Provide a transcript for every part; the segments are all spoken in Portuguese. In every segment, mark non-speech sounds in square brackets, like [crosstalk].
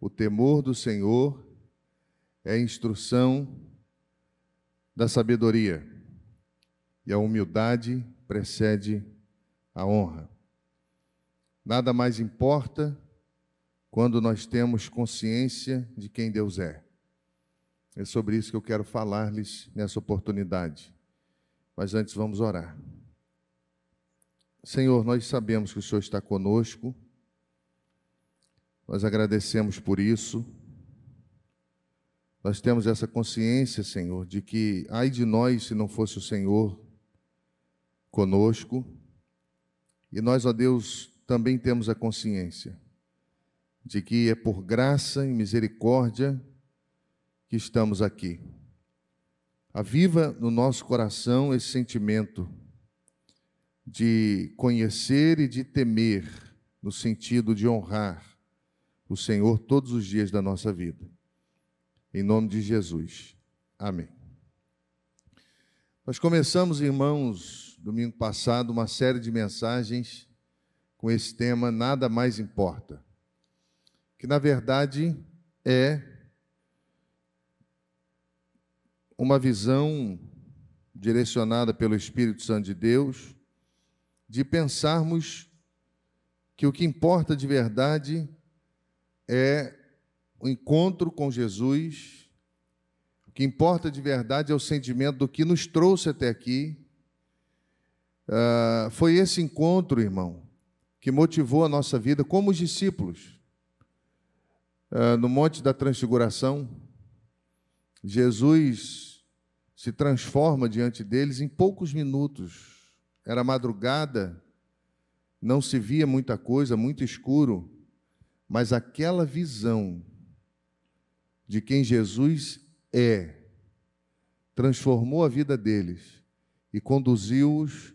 O temor do Senhor é instrução da sabedoria, e a humildade precede a honra. Nada mais importa quando nós temos consciência de quem Deus é. É sobre isso que eu quero falar-lhes nessa oportunidade. Mas antes vamos orar. Senhor, nós sabemos que o Senhor está conosco, nós agradecemos por isso. Nós temos essa consciência, Senhor, de que ai de nós se não fosse o Senhor conosco. E nós, ó Deus, também temos a consciência de que é por graça e misericórdia que estamos aqui. Aviva no nosso coração esse sentimento de conhecer e de temer, no sentido de honrar o Senhor todos os dias da nossa vida. Em nome de Jesus. Amém. Nós começamos, irmãos, domingo passado, uma série de mensagens com esse tema Nada Mais Importa, que na verdade é uma visão direcionada pelo Espírito Santo de Deus, de pensarmos que o que importa de verdade é o encontro com Jesus, o que importa de verdade é o sentimento do que nos trouxe até aqui. Uh, foi esse encontro, irmão, que motivou a nossa vida como os discípulos. Uh, no Monte da Transfiguração, Jesus se transforma diante deles em poucos minutos. Era madrugada, não se via muita coisa, muito escuro, mas aquela visão de quem Jesus é transformou a vida deles e conduziu-os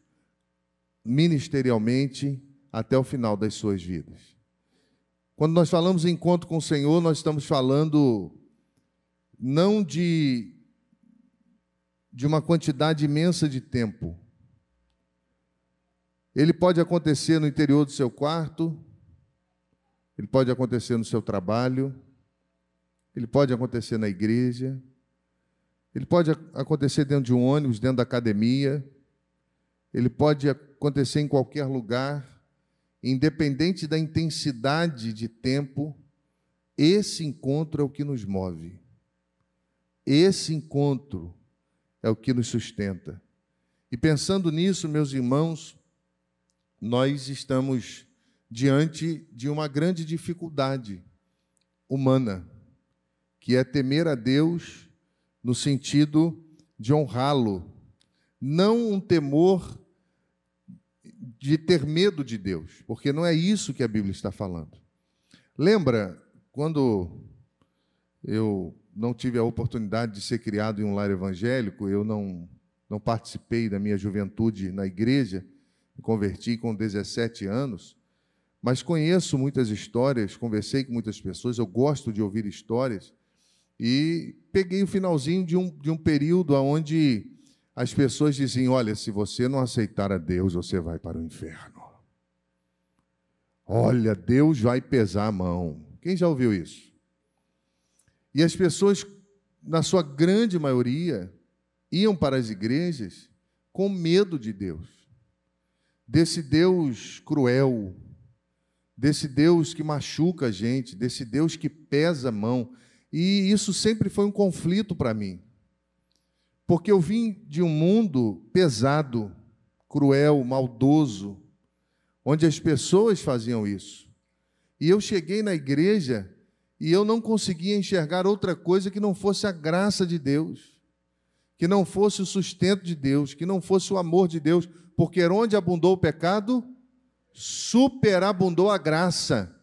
ministerialmente até o final das suas vidas. Quando nós falamos encontro com o Senhor, nós estamos falando não de de uma quantidade imensa de tempo. Ele pode acontecer no interior do seu quarto, ele pode acontecer no seu trabalho, ele pode acontecer na igreja, ele pode acontecer dentro de um ônibus, dentro da academia, ele pode acontecer em qualquer lugar, independente da intensidade de tempo, esse encontro é o que nos move. Esse encontro é o que nos sustenta. E pensando nisso, meus irmãos, nós estamos diante de uma grande dificuldade humana, que é temer a Deus no sentido de honrá-lo, não um temor de ter medo de Deus, porque não é isso que a Bíblia está falando. Lembra quando eu não tive a oportunidade de ser criado em um lar evangélico, eu não, não participei da minha juventude na igreja, me converti com 17 anos, mas conheço muitas histórias, conversei com muitas pessoas, eu gosto de ouvir histórias, e peguei o finalzinho de um, de um período onde as pessoas diziam: Olha, se você não aceitar a Deus, você vai para o inferno. Olha, Deus vai pesar a mão. Quem já ouviu isso? E as pessoas, na sua grande maioria, iam para as igrejas com medo de Deus, desse Deus cruel, desse Deus que machuca a gente, desse Deus que pesa a mão. E isso sempre foi um conflito para mim, porque eu vim de um mundo pesado, cruel, maldoso, onde as pessoas faziam isso. E eu cheguei na igreja e eu não conseguia enxergar outra coisa que não fosse a graça de Deus, que não fosse o sustento de Deus, que não fosse o amor de Deus, porque onde abundou o pecado, superabundou a graça.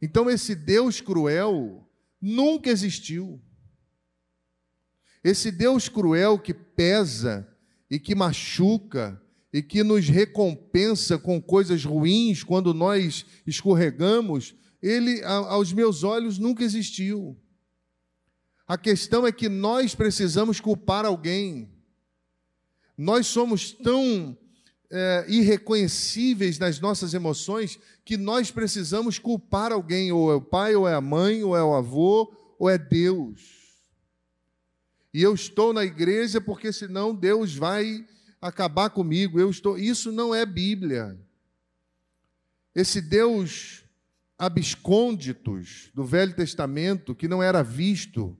Então esse Deus cruel nunca existiu. Esse Deus cruel que pesa e que machuca e que nos recompensa com coisas ruins quando nós escorregamos, ele aos meus olhos nunca existiu. A questão é que nós precisamos culpar alguém. Nós somos tão é, irreconhecíveis nas nossas emoções que nós precisamos culpar alguém, ou é o pai, ou é a mãe, ou é o avô, ou é Deus. E eu estou na igreja porque senão Deus vai acabar comigo. Eu estou. Isso não é Bíblia. Esse Deus abscônditos do Velho Testamento, que não era visto,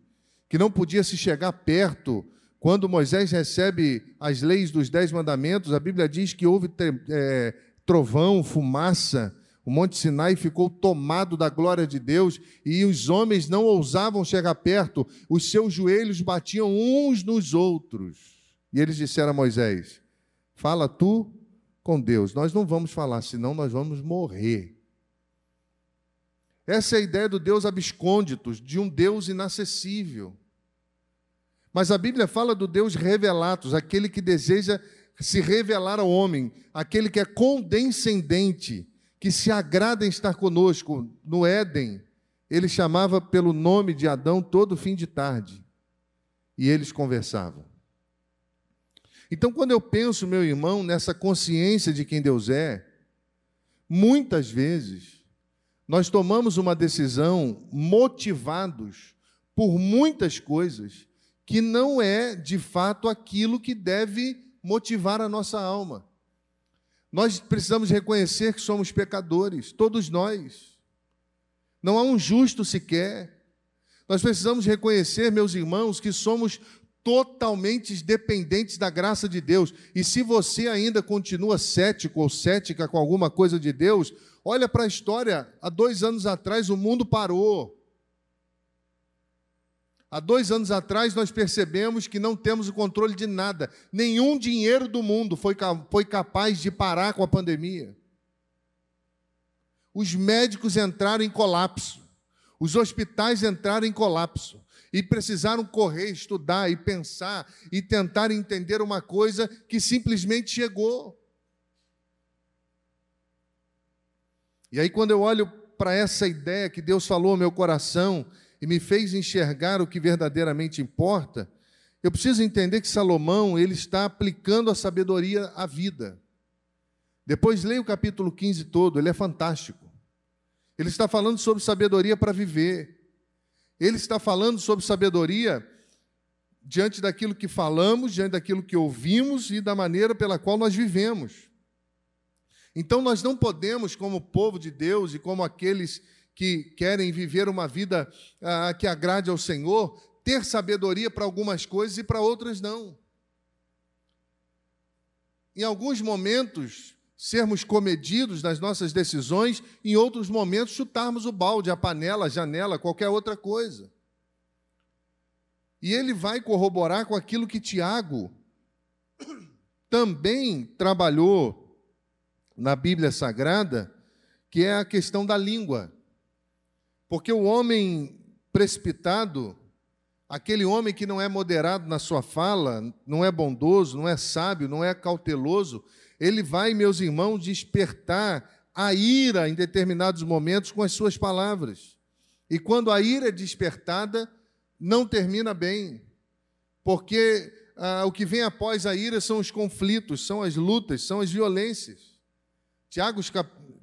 que não podia se chegar perto, quando Moisés recebe as leis dos Dez Mandamentos, a Bíblia diz que houve é, trovão, fumaça, o Monte Sinai ficou tomado da glória de Deus e os homens não ousavam chegar perto, os seus joelhos batiam uns nos outros. E eles disseram a Moisés: Fala tu com Deus, nós não vamos falar, senão nós vamos morrer. Essa é a ideia do Deus abscônditos, de um Deus inacessível. Mas a Bíblia fala do Deus revelatus, aquele que deseja se revelar ao homem, aquele que é condescendente, que se agrada em estar conosco. No Éden, ele chamava pelo nome de Adão todo fim de tarde, e eles conversavam. Então, quando eu penso, meu irmão, nessa consciência de quem Deus é, muitas vezes nós tomamos uma decisão motivados por muitas coisas que não é de fato aquilo que deve motivar a nossa alma. Nós precisamos reconhecer que somos pecadores, todos nós. Não há um justo sequer. Nós precisamos reconhecer, meus irmãos, que somos totalmente dependentes da graça de Deus. E se você ainda continua cético ou cética com alguma coisa de Deus, olha para a história. Há dois anos atrás o mundo parou. Há dois anos atrás, nós percebemos que não temos o controle de nada. Nenhum dinheiro do mundo foi, foi capaz de parar com a pandemia. Os médicos entraram em colapso. Os hospitais entraram em colapso. E precisaram correr, estudar e pensar e tentar entender uma coisa que simplesmente chegou. E aí, quando eu olho para essa ideia que Deus falou ao meu coração, e me fez enxergar o que verdadeiramente importa, eu preciso entender que Salomão ele está aplicando a sabedoria à vida. Depois leia o capítulo 15 todo, ele é fantástico. Ele está falando sobre sabedoria para viver. Ele está falando sobre sabedoria diante daquilo que falamos, diante daquilo que ouvimos e da maneira pela qual nós vivemos. Então nós não podemos, como povo de Deus e como aqueles que querem viver uma vida ah, que agrade ao Senhor, ter sabedoria para algumas coisas e para outras não. Em alguns momentos, sermos comedidos nas nossas decisões, em outros momentos, chutarmos o balde, a panela, a janela, qualquer outra coisa. E ele vai corroborar com aquilo que Tiago [coughs] também trabalhou na Bíblia Sagrada, que é a questão da língua. Porque o homem precipitado, aquele homem que não é moderado na sua fala, não é bondoso, não é sábio, não é cauteloso, ele vai, meus irmãos, despertar a ira em determinados momentos com as suas palavras. E quando a ira é despertada, não termina bem, porque ah, o que vem após a ira são os conflitos, são as lutas, são as violências. Tiago,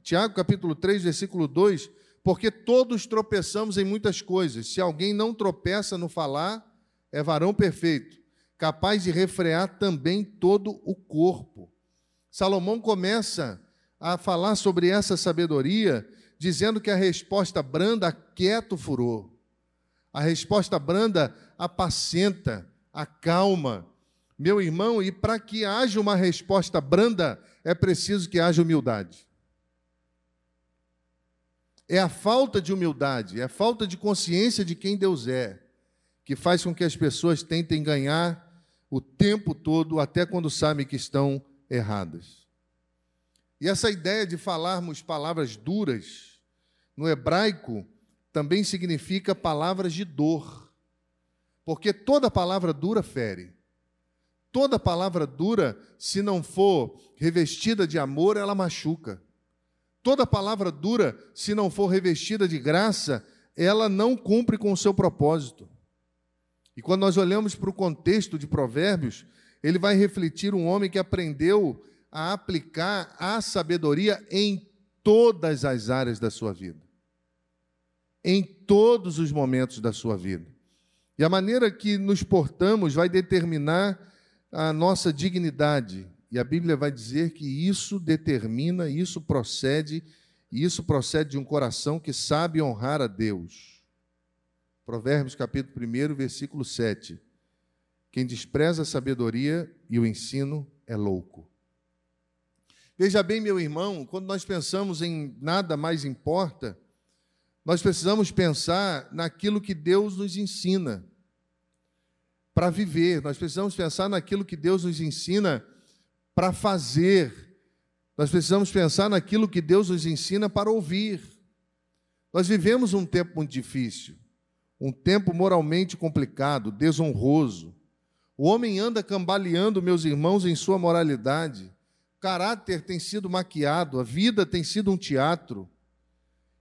Tiago capítulo 3, versículo 2, porque todos tropeçamos em muitas coisas. Se alguém não tropeça no falar, é varão perfeito, capaz de refrear também todo o corpo. Salomão começa a falar sobre essa sabedoria, dizendo que a resposta branda aquieta o furor. A resposta branda apacenta, acalma. Meu irmão, e para que haja uma resposta branda, é preciso que haja humildade. É a falta de humildade, é a falta de consciência de quem Deus é, que faz com que as pessoas tentem ganhar o tempo todo, até quando sabem que estão erradas. E essa ideia de falarmos palavras duras, no hebraico, também significa palavras de dor. Porque toda palavra dura fere. Toda palavra dura, se não for revestida de amor, ela machuca. Toda palavra dura, se não for revestida de graça, ela não cumpre com o seu propósito. E quando nós olhamos para o contexto de Provérbios, ele vai refletir um homem que aprendeu a aplicar a sabedoria em todas as áreas da sua vida, em todos os momentos da sua vida. E a maneira que nos portamos vai determinar a nossa dignidade. E a Bíblia vai dizer que isso determina, isso procede, e isso procede de um coração que sabe honrar a Deus. Provérbios capítulo 1, versículo 7. Quem despreza a sabedoria e o ensino é louco. Veja bem, meu irmão, quando nós pensamos em nada mais importa, nós precisamos pensar naquilo que Deus nos ensina para viver, nós precisamos pensar naquilo que Deus nos ensina para fazer, nós precisamos pensar naquilo que Deus nos ensina para ouvir. Nós vivemos um tempo muito difícil, um tempo moralmente complicado, desonroso. O homem anda cambaleando, meus irmãos, em sua moralidade caráter tem sido maquiado, a vida tem sido um teatro.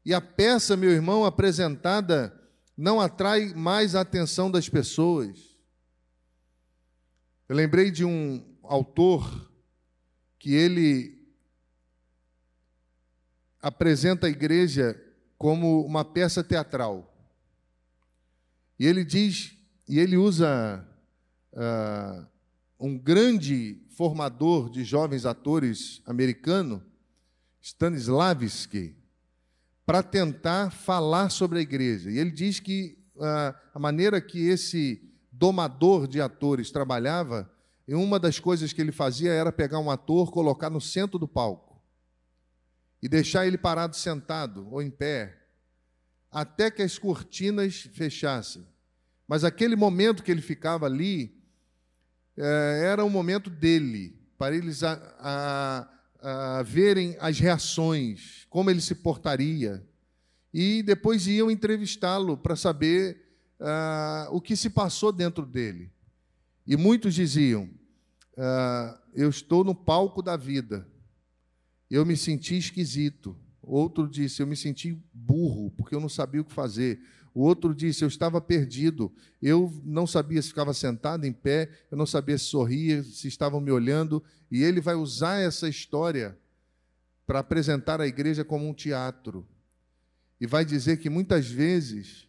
E a peça, meu irmão, apresentada não atrai mais a atenção das pessoas. Eu lembrei de um autor que ele apresenta a igreja como uma peça teatral. E ele diz, e ele usa uh, um grande formador de jovens atores americano, Stanislavski, para tentar falar sobre a igreja. E ele diz que ah, a maneira que esse domador de atores trabalhava, e uma das coisas que ele fazia era pegar um ator, colocar no centro do palco e deixar ele parado sentado ou em pé, até que as cortinas fechassem. Mas aquele momento que ele ficava ali, é, era um momento dele, para eles a, a, a verem as reações, como ele se portaria. E depois iam entrevistá-lo para saber uh, o que se passou dentro dele. E muitos diziam: uh, Eu estou no palco da vida, eu me senti esquisito. Outro disse: Eu me senti burro, porque eu não sabia o que fazer. O outro disse: Eu estava perdido. Eu não sabia se ficava sentado em pé, eu não sabia se sorria, se estavam me olhando. E ele vai usar essa história para apresentar a igreja como um teatro. E vai dizer que muitas vezes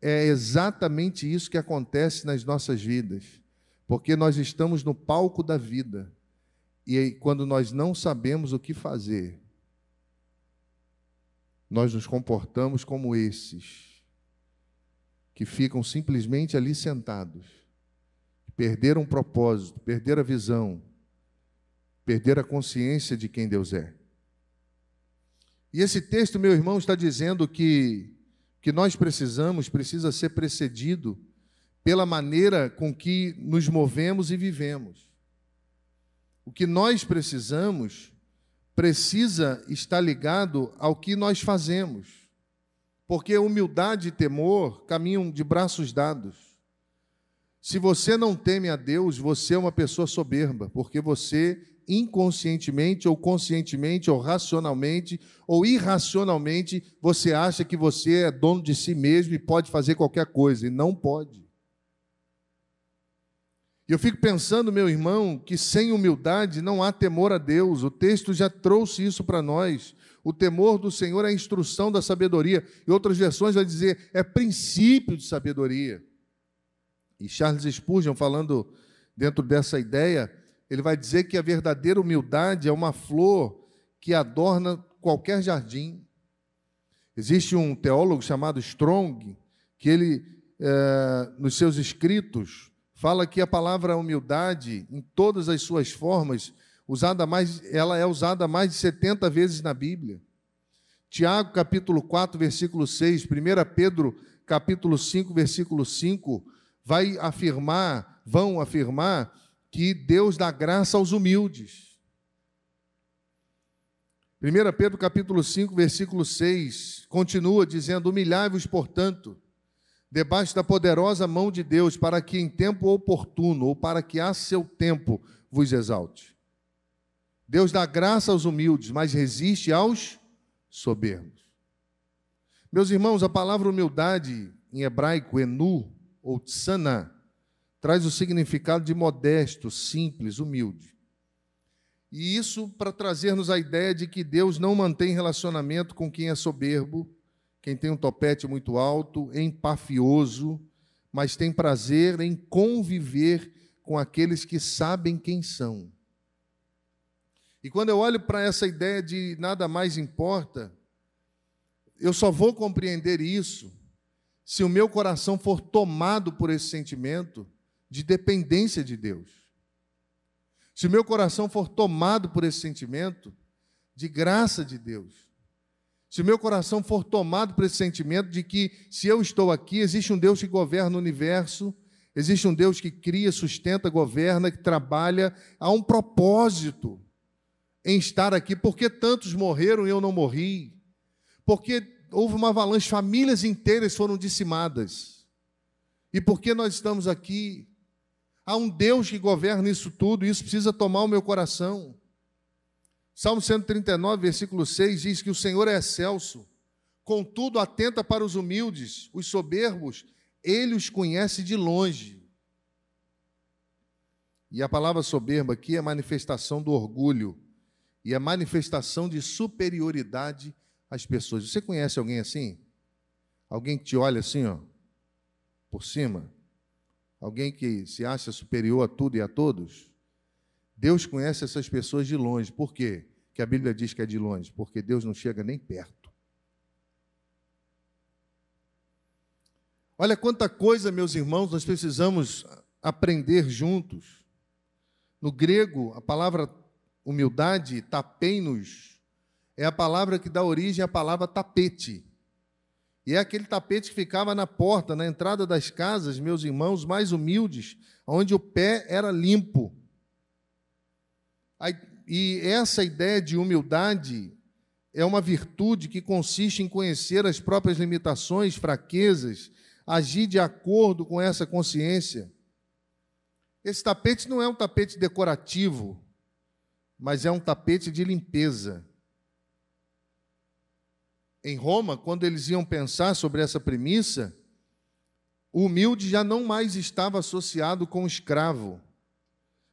é exatamente isso que acontece nas nossas vidas, porque nós estamos no palco da vida. E quando nós não sabemos o que fazer, nós nos comportamos como esses que ficam simplesmente ali sentados, perderam o propósito, perderam a visão, perderam a consciência de quem Deus é. E esse texto, meu irmão, está dizendo que que nós precisamos precisa ser precedido pela maneira com que nos movemos e vivemos. O que nós precisamos precisa estar ligado ao que nós fazemos. Porque humildade e temor caminham de braços dados. Se você não teme a Deus, você é uma pessoa soberba, porque você inconscientemente ou conscientemente ou racionalmente ou irracionalmente você acha que você é dono de si mesmo e pode fazer qualquer coisa e não pode. E eu fico pensando, meu irmão, que sem humildade não há temor a Deus. O texto já trouxe isso para nós. O temor do Senhor é a instrução da sabedoria. Em outras versões vai dizer, é princípio de sabedoria. E Charles Spurgeon, falando dentro dessa ideia, ele vai dizer que a verdadeira humildade é uma flor que adorna qualquer jardim. Existe um teólogo chamado Strong, que ele, é, nos seus escritos, fala que a palavra humildade, em todas as suas formas, usada mais, ela é usada mais de 70 vezes na Bíblia. Tiago, capítulo 4, versículo 6, 1 Pedro, capítulo 5, versículo 5, vai afirmar, vão afirmar que Deus dá graça aos humildes. 1 Pedro capítulo 5, versículo 6, continua dizendo: Humilhai-vos, portanto, debaixo da poderosa mão de Deus, para que em tempo oportuno, ou para que a seu tempo, vos exalte. Deus dá graça aos humildes, mas resiste aos soberbos. Meus irmãos, a palavra humildade em hebraico, enu ou tsana, traz o significado de modesto, simples, humilde. E isso para trazer-nos a ideia de que Deus não mantém relacionamento com quem é soberbo, quem tem um topete muito alto, empafioso, mas tem prazer em conviver com aqueles que sabem quem são. E quando eu olho para essa ideia de nada mais importa, eu só vou compreender isso se o meu coração for tomado por esse sentimento de dependência de Deus. Se o meu coração for tomado por esse sentimento de graça de Deus. Se meu coração for tomado por esse sentimento de que, se eu estou aqui, existe um Deus que governa o universo, existe um Deus que cria, sustenta, governa, que trabalha, há um propósito em estar aqui. Por que tantos morreram e eu não morri? Porque houve uma avalanche, famílias inteiras foram dizimadas. E por que nós estamos aqui? Há um Deus que governa isso tudo, e isso precisa tomar o meu coração. Salmo 139, versículo 6 diz que o Senhor é excelso, contudo atenta para os humildes, os soberbos, ele os conhece de longe. E a palavra soberba aqui é manifestação do orgulho e a manifestação de superioridade as pessoas. Você conhece alguém assim? Alguém que te olha assim, ó, por cima? Alguém que se acha superior a tudo e a todos? Deus conhece essas pessoas de longe. Por quê? Que a Bíblia diz que é de longe? Porque Deus não chega nem perto. Olha quanta coisa, meus irmãos, nós precisamos aprender juntos. No grego, a palavra humildade, tapeinos, é a palavra que dá origem à palavra tapete. E é aquele tapete que ficava na porta, na entrada das casas, meus irmãos mais humildes, onde o pé era limpo. E essa ideia de humildade é uma virtude que consiste em conhecer as próprias limitações, fraquezas, agir de acordo com essa consciência. Esse tapete não é um tapete decorativo, mas é um tapete de limpeza. Em Roma, quando eles iam pensar sobre essa premissa, o humilde já não mais estava associado com o escravo,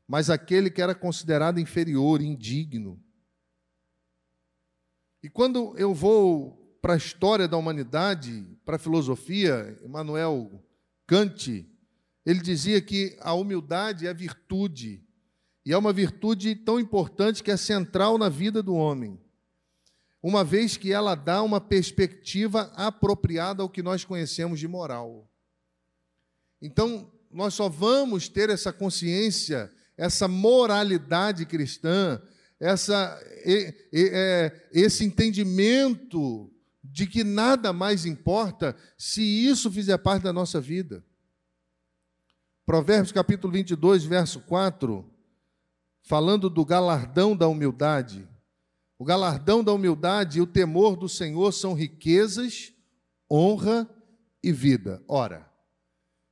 mas aquele que era considerado inferior, indigno. E quando eu vou para a história da humanidade, para a filosofia, Emmanuel Kant, ele dizia que a humildade é virtude, e é uma virtude tão importante que é central na vida do homem uma vez que ela dá uma perspectiva apropriada ao que nós conhecemos de moral. Então, nós só vamos ter essa consciência, essa moralidade cristã, essa, é, esse entendimento de que nada mais importa se isso fizer parte da nossa vida. Provérbios capítulo 22, verso 4, falando do galardão da humildade. O galardão da humildade e o temor do Senhor são riquezas, honra e vida. Ora,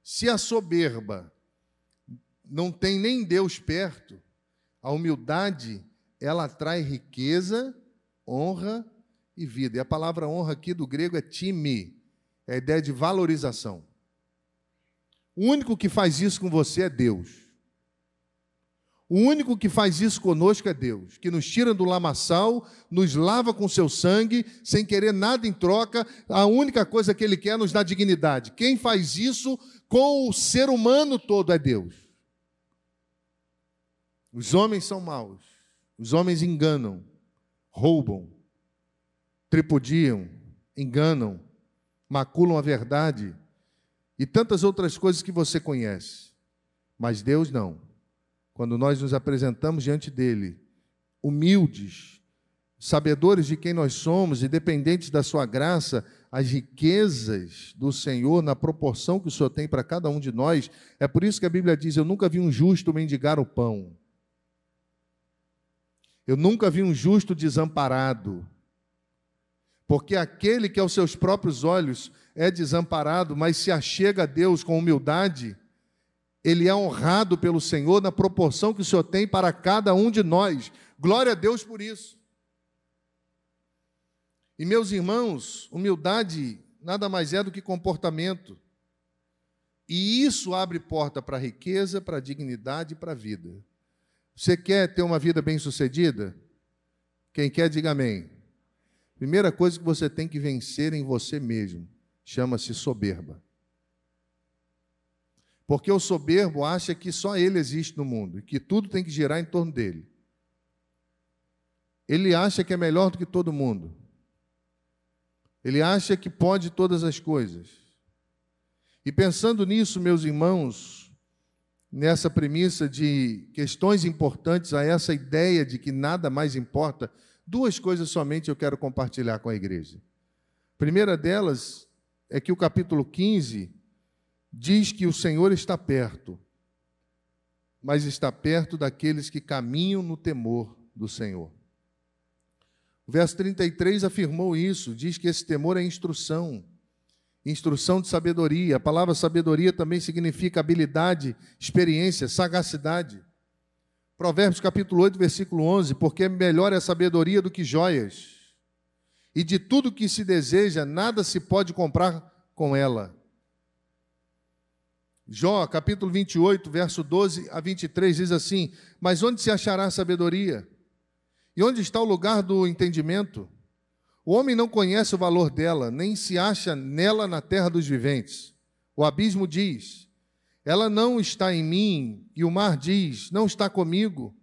se a soberba não tem nem Deus perto, a humildade ela traz riqueza, honra e vida. E a palavra honra aqui do grego é time, é a ideia de valorização. O único que faz isso com você é Deus. O único que faz isso conosco é Deus, que nos tira do lamaçal, nos lava com seu sangue, sem querer nada em troca. A única coisa que Ele quer é nos dar dignidade. Quem faz isso com o ser humano todo é Deus. Os homens são maus, os homens enganam, roubam, tripudiam, enganam, maculam a verdade e tantas outras coisas que você conhece. Mas Deus não quando nós nos apresentamos diante dele, humildes, sabedores de quem nós somos e dependentes da sua graça, as riquezas do Senhor na proporção que o Senhor tem para cada um de nós. É por isso que a Bíblia diz: Eu nunca vi um justo mendigar o pão. Eu nunca vi um justo desamparado. Porque aquele que aos seus próprios olhos é desamparado, mas se achega a Deus com humildade, ele é honrado pelo Senhor na proporção que o Senhor tem para cada um de nós. Glória a Deus por isso. E meus irmãos, humildade nada mais é do que comportamento. E isso abre porta para a riqueza, para a dignidade e para a vida. Você quer ter uma vida bem-sucedida? Quem quer, diga amém. Primeira coisa que você tem que vencer em você mesmo chama-se soberba. Porque o soberbo acha que só ele existe no mundo e que tudo tem que girar em torno dele. Ele acha que é melhor do que todo mundo. Ele acha que pode todas as coisas. E pensando nisso, meus irmãos, nessa premissa de questões importantes a essa ideia de que nada mais importa, duas coisas somente eu quero compartilhar com a igreja. A primeira delas é que o capítulo 15 diz que o Senhor está perto, mas está perto daqueles que caminham no temor do Senhor. O verso 33 afirmou isso, diz que esse temor é instrução, instrução de sabedoria. A palavra sabedoria também significa habilidade, experiência, sagacidade. Provérbios capítulo 8, versículo 11, porque melhor é a sabedoria do que joias, e de tudo que se deseja, nada se pode comprar com ela. Jó, capítulo 28, verso 12 a 23, diz assim: Mas onde se achará sabedoria? E onde está o lugar do entendimento? O homem não conhece o valor dela, nem se acha nela na terra dos viventes. O abismo diz: Ela não está em mim, e o mar diz: Não está comigo.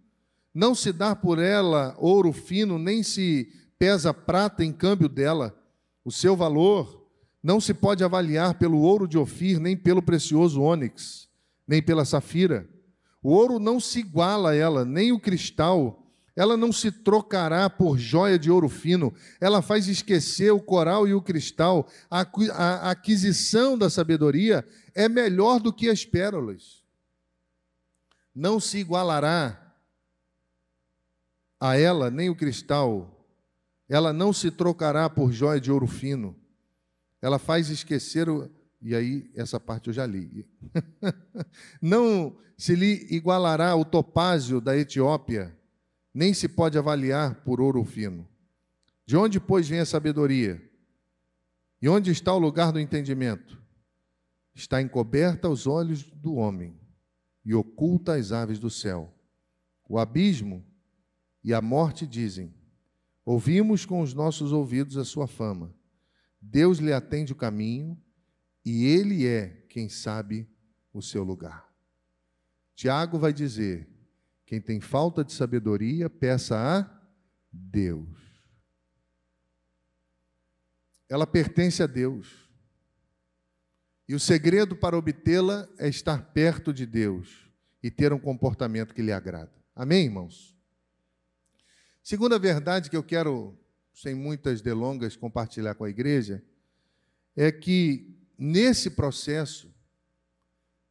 Não se dá por ela ouro fino, nem se pesa prata em câmbio dela. O seu valor não se pode avaliar pelo ouro de Ofir, nem pelo precioso ônix, nem pela safira. O ouro não se iguala a ela, nem o cristal ela não se trocará por joia de ouro fino, ela faz esquecer o coral e o cristal. A aquisição da sabedoria é melhor do que as pérolas. Não se igualará a ela nem o cristal, ela não se trocará por joia de ouro fino. Ela faz esquecer o. E aí, essa parte eu já li. [laughs] não se lhe igualará o topázio da Etiópia nem se pode avaliar por ouro fino. De onde, pois, vem a sabedoria? E onde está o lugar do entendimento? Está encoberta aos olhos do homem e oculta às aves do céu. O abismo e a morte dizem: Ouvimos com os nossos ouvidos a sua fama. Deus lhe atende o caminho e ele é quem sabe o seu lugar. Tiago vai dizer: quem tem falta de sabedoria, peça a Deus. Ela pertence a Deus. E o segredo para obtê-la é estar perto de Deus e ter um comportamento que lhe agrada. Amém, irmãos? Segunda verdade que eu quero, sem muitas delongas, compartilhar com a igreja, é que nesse processo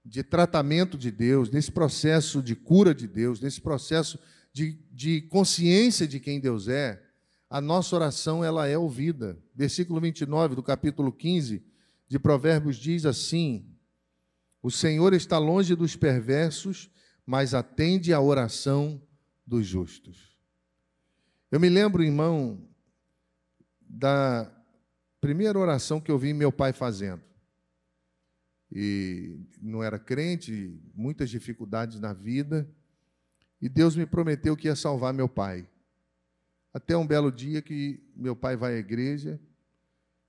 de tratamento de Deus, nesse processo de cura de Deus, nesse processo de, de consciência de quem Deus é, a nossa oração ela é ouvida. Versículo 29 do capítulo 15 de Provérbios diz assim: O Senhor está longe dos perversos, mas atende à oração dos justos. Eu me lembro, irmão, da primeira oração que eu vi meu pai fazendo e não era crente, muitas dificuldades na vida, e Deus me prometeu que ia salvar meu pai. Até um belo dia que meu pai vai à igreja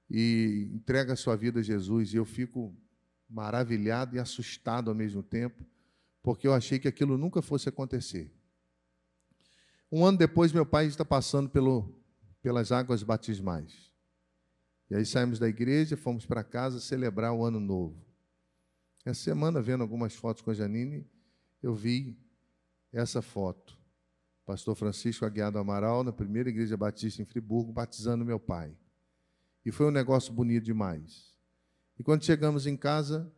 e entrega a sua vida a Jesus, e eu fico maravilhado e assustado ao mesmo tempo, porque eu achei que aquilo nunca fosse acontecer. Um ano depois, meu pai está passando pelo, pelas águas batismais. E aí saímos da igreja, fomos para casa celebrar o ano novo. Essa semana, vendo algumas fotos com a Janine, eu vi essa foto. Pastor Francisco Aguiar do Amaral, na primeira igreja batista em Friburgo, batizando meu pai. E foi um negócio bonito demais. E quando chegamos em casa,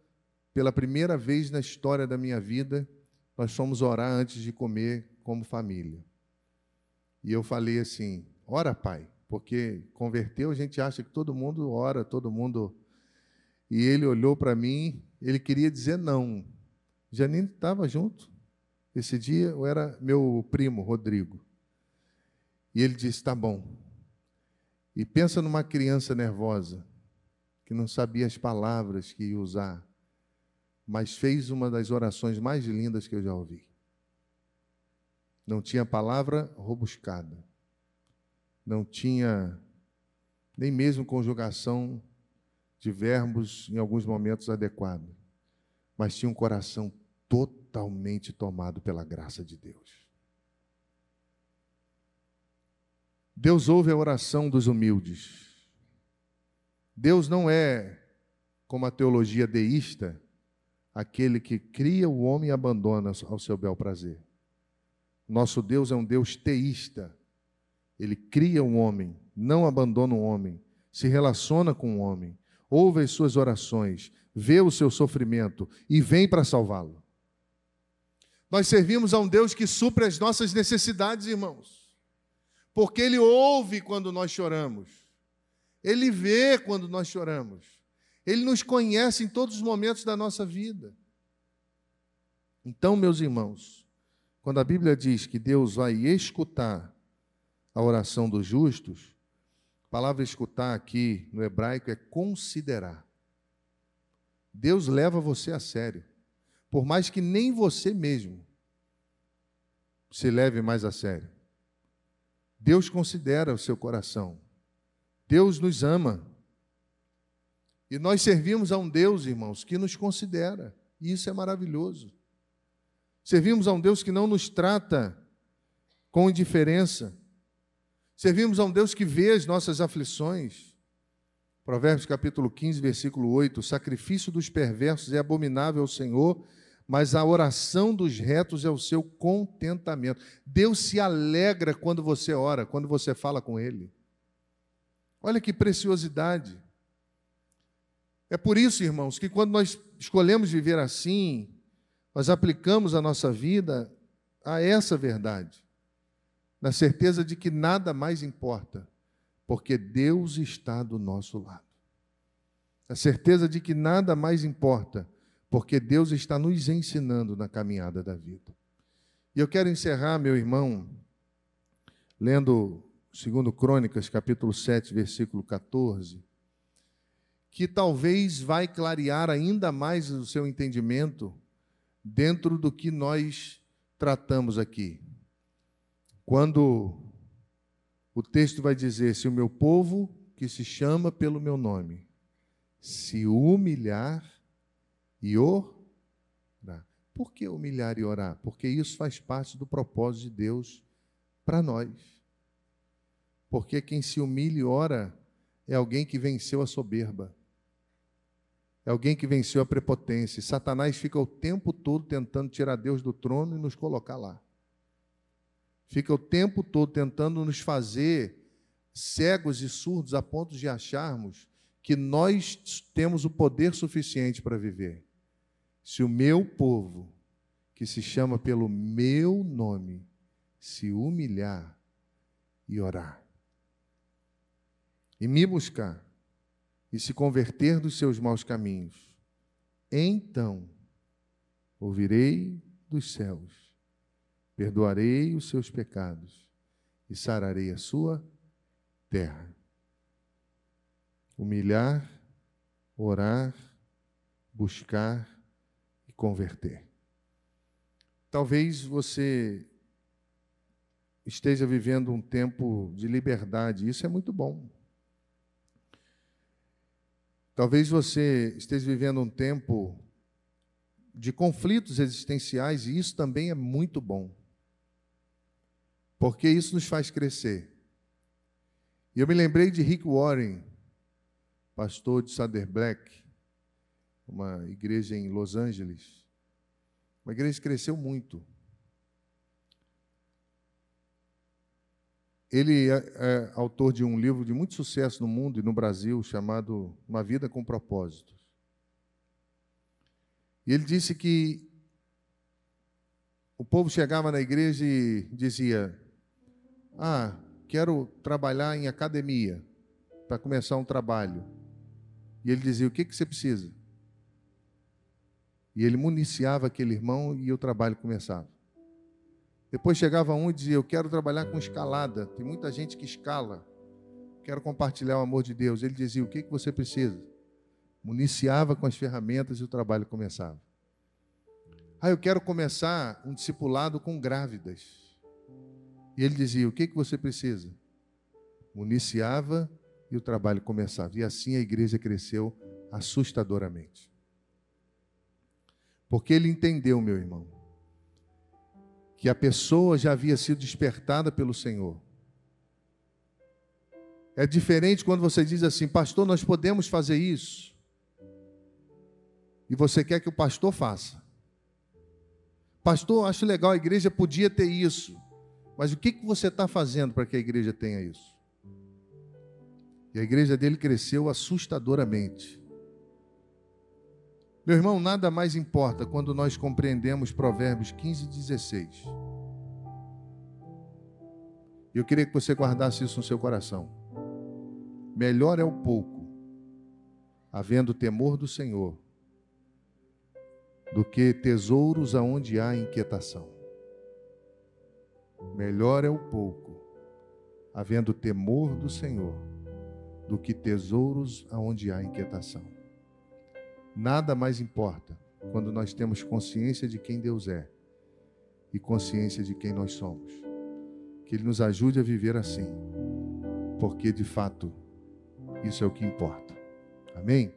pela primeira vez na história da minha vida, nós fomos orar antes de comer como família. E eu falei assim: ora, pai, porque converteu, a gente acha que todo mundo ora, todo mundo. E ele olhou para mim ele queria dizer não. Janine estava junto. Esse dia era meu primo, Rodrigo. E ele disse: Tá bom. E pensa numa criança nervosa, que não sabia as palavras que ia usar, mas fez uma das orações mais lindas que eu já ouvi. não tinha palavra robuscada, não tinha nem mesmo conjugação de verbos em alguns momentos adequada, mas tinha um coração totalmente tomado pela graça de Deus. Deus ouve a oração dos humildes. Deus não é, como a teologia deísta, aquele que cria o homem e abandona ao seu bel prazer. Nosso Deus é um Deus teísta. Ele cria um homem, não abandona um homem, se relaciona com o um homem, ouve as suas orações, vê o seu sofrimento e vem para salvá-lo. Nós servimos a um Deus que supre as nossas necessidades, irmãos, porque Ele ouve quando nós choramos, Ele vê quando nós choramos, Ele nos conhece em todos os momentos da nossa vida. Então, meus irmãos, quando a Bíblia diz que Deus vai escutar a oração dos justos, palavra escutar aqui no hebraico é considerar. Deus leva você a sério, por mais que nem você mesmo se leve mais a sério. Deus considera o seu coração. Deus nos ama. E nós servimos a um Deus, irmãos, que nos considera. E isso é maravilhoso. Servimos a um Deus que não nos trata com indiferença. Servimos a um Deus que vê as nossas aflições. Provérbios capítulo 15, versículo 8: O sacrifício dos perversos é abominável ao Senhor, mas a oração dos retos é o seu contentamento. Deus se alegra quando você ora, quando você fala com Ele. Olha que preciosidade. É por isso, irmãos, que quando nós escolhemos viver assim, nós aplicamos a nossa vida a essa verdade, na certeza de que nada mais importa, porque Deus está do nosso lado. A certeza de que nada mais importa, porque Deus está nos ensinando na caminhada da vida. E eu quero encerrar, meu irmão, lendo segundo Crônicas, capítulo 7, versículo 14, que talvez vai clarear ainda mais o seu entendimento dentro do que nós tratamos aqui. Quando o texto vai dizer: Se o meu povo, que se chama pelo meu nome, se humilhar e orar. Por que humilhar e orar? Porque isso faz parte do propósito de Deus para nós. Porque quem se humilha e ora é alguém que venceu a soberba. É alguém que venceu a prepotência. Satanás fica o tempo todo tentando tirar Deus do trono e nos colocar lá. Fica o tempo todo tentando nos fazer cegos e surdos a ponto de acharmos que nós temos o poder suficiente para viver. Se o meu povo, que se chama pelo meu nome, se humilhar e orar, e me buscar, e se converter dos seus maus caminhos, então ouvirei dos céus, perdoarei os seus pecados e sararei a sua terra. Humilhar, orar, buscar e converter. Talvez você esteja vivendo um tempo de liberdade, isso é muito bom. Talvez você esteja vivendo um tempo de conflitos existenciais e isso também é muito bom. Porque isso nos faz crescer. E eu me lembrei de Rick Warren, pastor de Sader Black, uma igreja em Los Angeles. Uma igreja que cresceu muito. Ele é, é, autor de um livro de muito sucesso no mundo e no Brasil, chamado Uma Vida com Propósitos. E ele disse que o povo chegava na igreja e dizia: Ah, quero trabalhar em academia, para começar um trabalho. E ele dizia: O que, que você precisa? E ele municiava aquele irmão e o trabalho começava. Depois chegava um e dizia: Eu quero trabalhar com escalada. Tem muita gente que escala. Quero compartilhar o amor de Deus. Ele dizia: O que, que você precisa? Municiava com as ferramentas e o trabalho começava. Ah, eu quero começar um discipulado com grávidas. E ele dizia: O que, que você precisa? Municiava e o trabalho começava. E assim a igreja cresceu assustadoramente. Porque ele entendeu, meu irmão, que a pessoa já havia sido despertada pelo Senhor. É diferente quando você diz assim, pastor, nós podemos fazer isso. E você quer que o pastor faça. Pastor, acho legal, a igreja podia ter isso. Mas o que, que você está fazendo para que a igreja tenha isso? E a igreja dele cresceu assustadoramente. Meu irmão, nada mais importa quando nós compreendemos Provérbios 15 e 16. Eu queria que você guardasse isso no seu coração. Melhor é o pouco, havendo temor do Senhor, do que tesouros aonde há inquietação. Melhor é o pouco, havendo temor do Senhor, do que tesouros aonde há inquietação. Nada mais importa quando nós temos consciência de quem Deus é e consciência de quem nós somos. Que Ele nos ajude a viver assim, porque de fato isso é o que importa. Amém?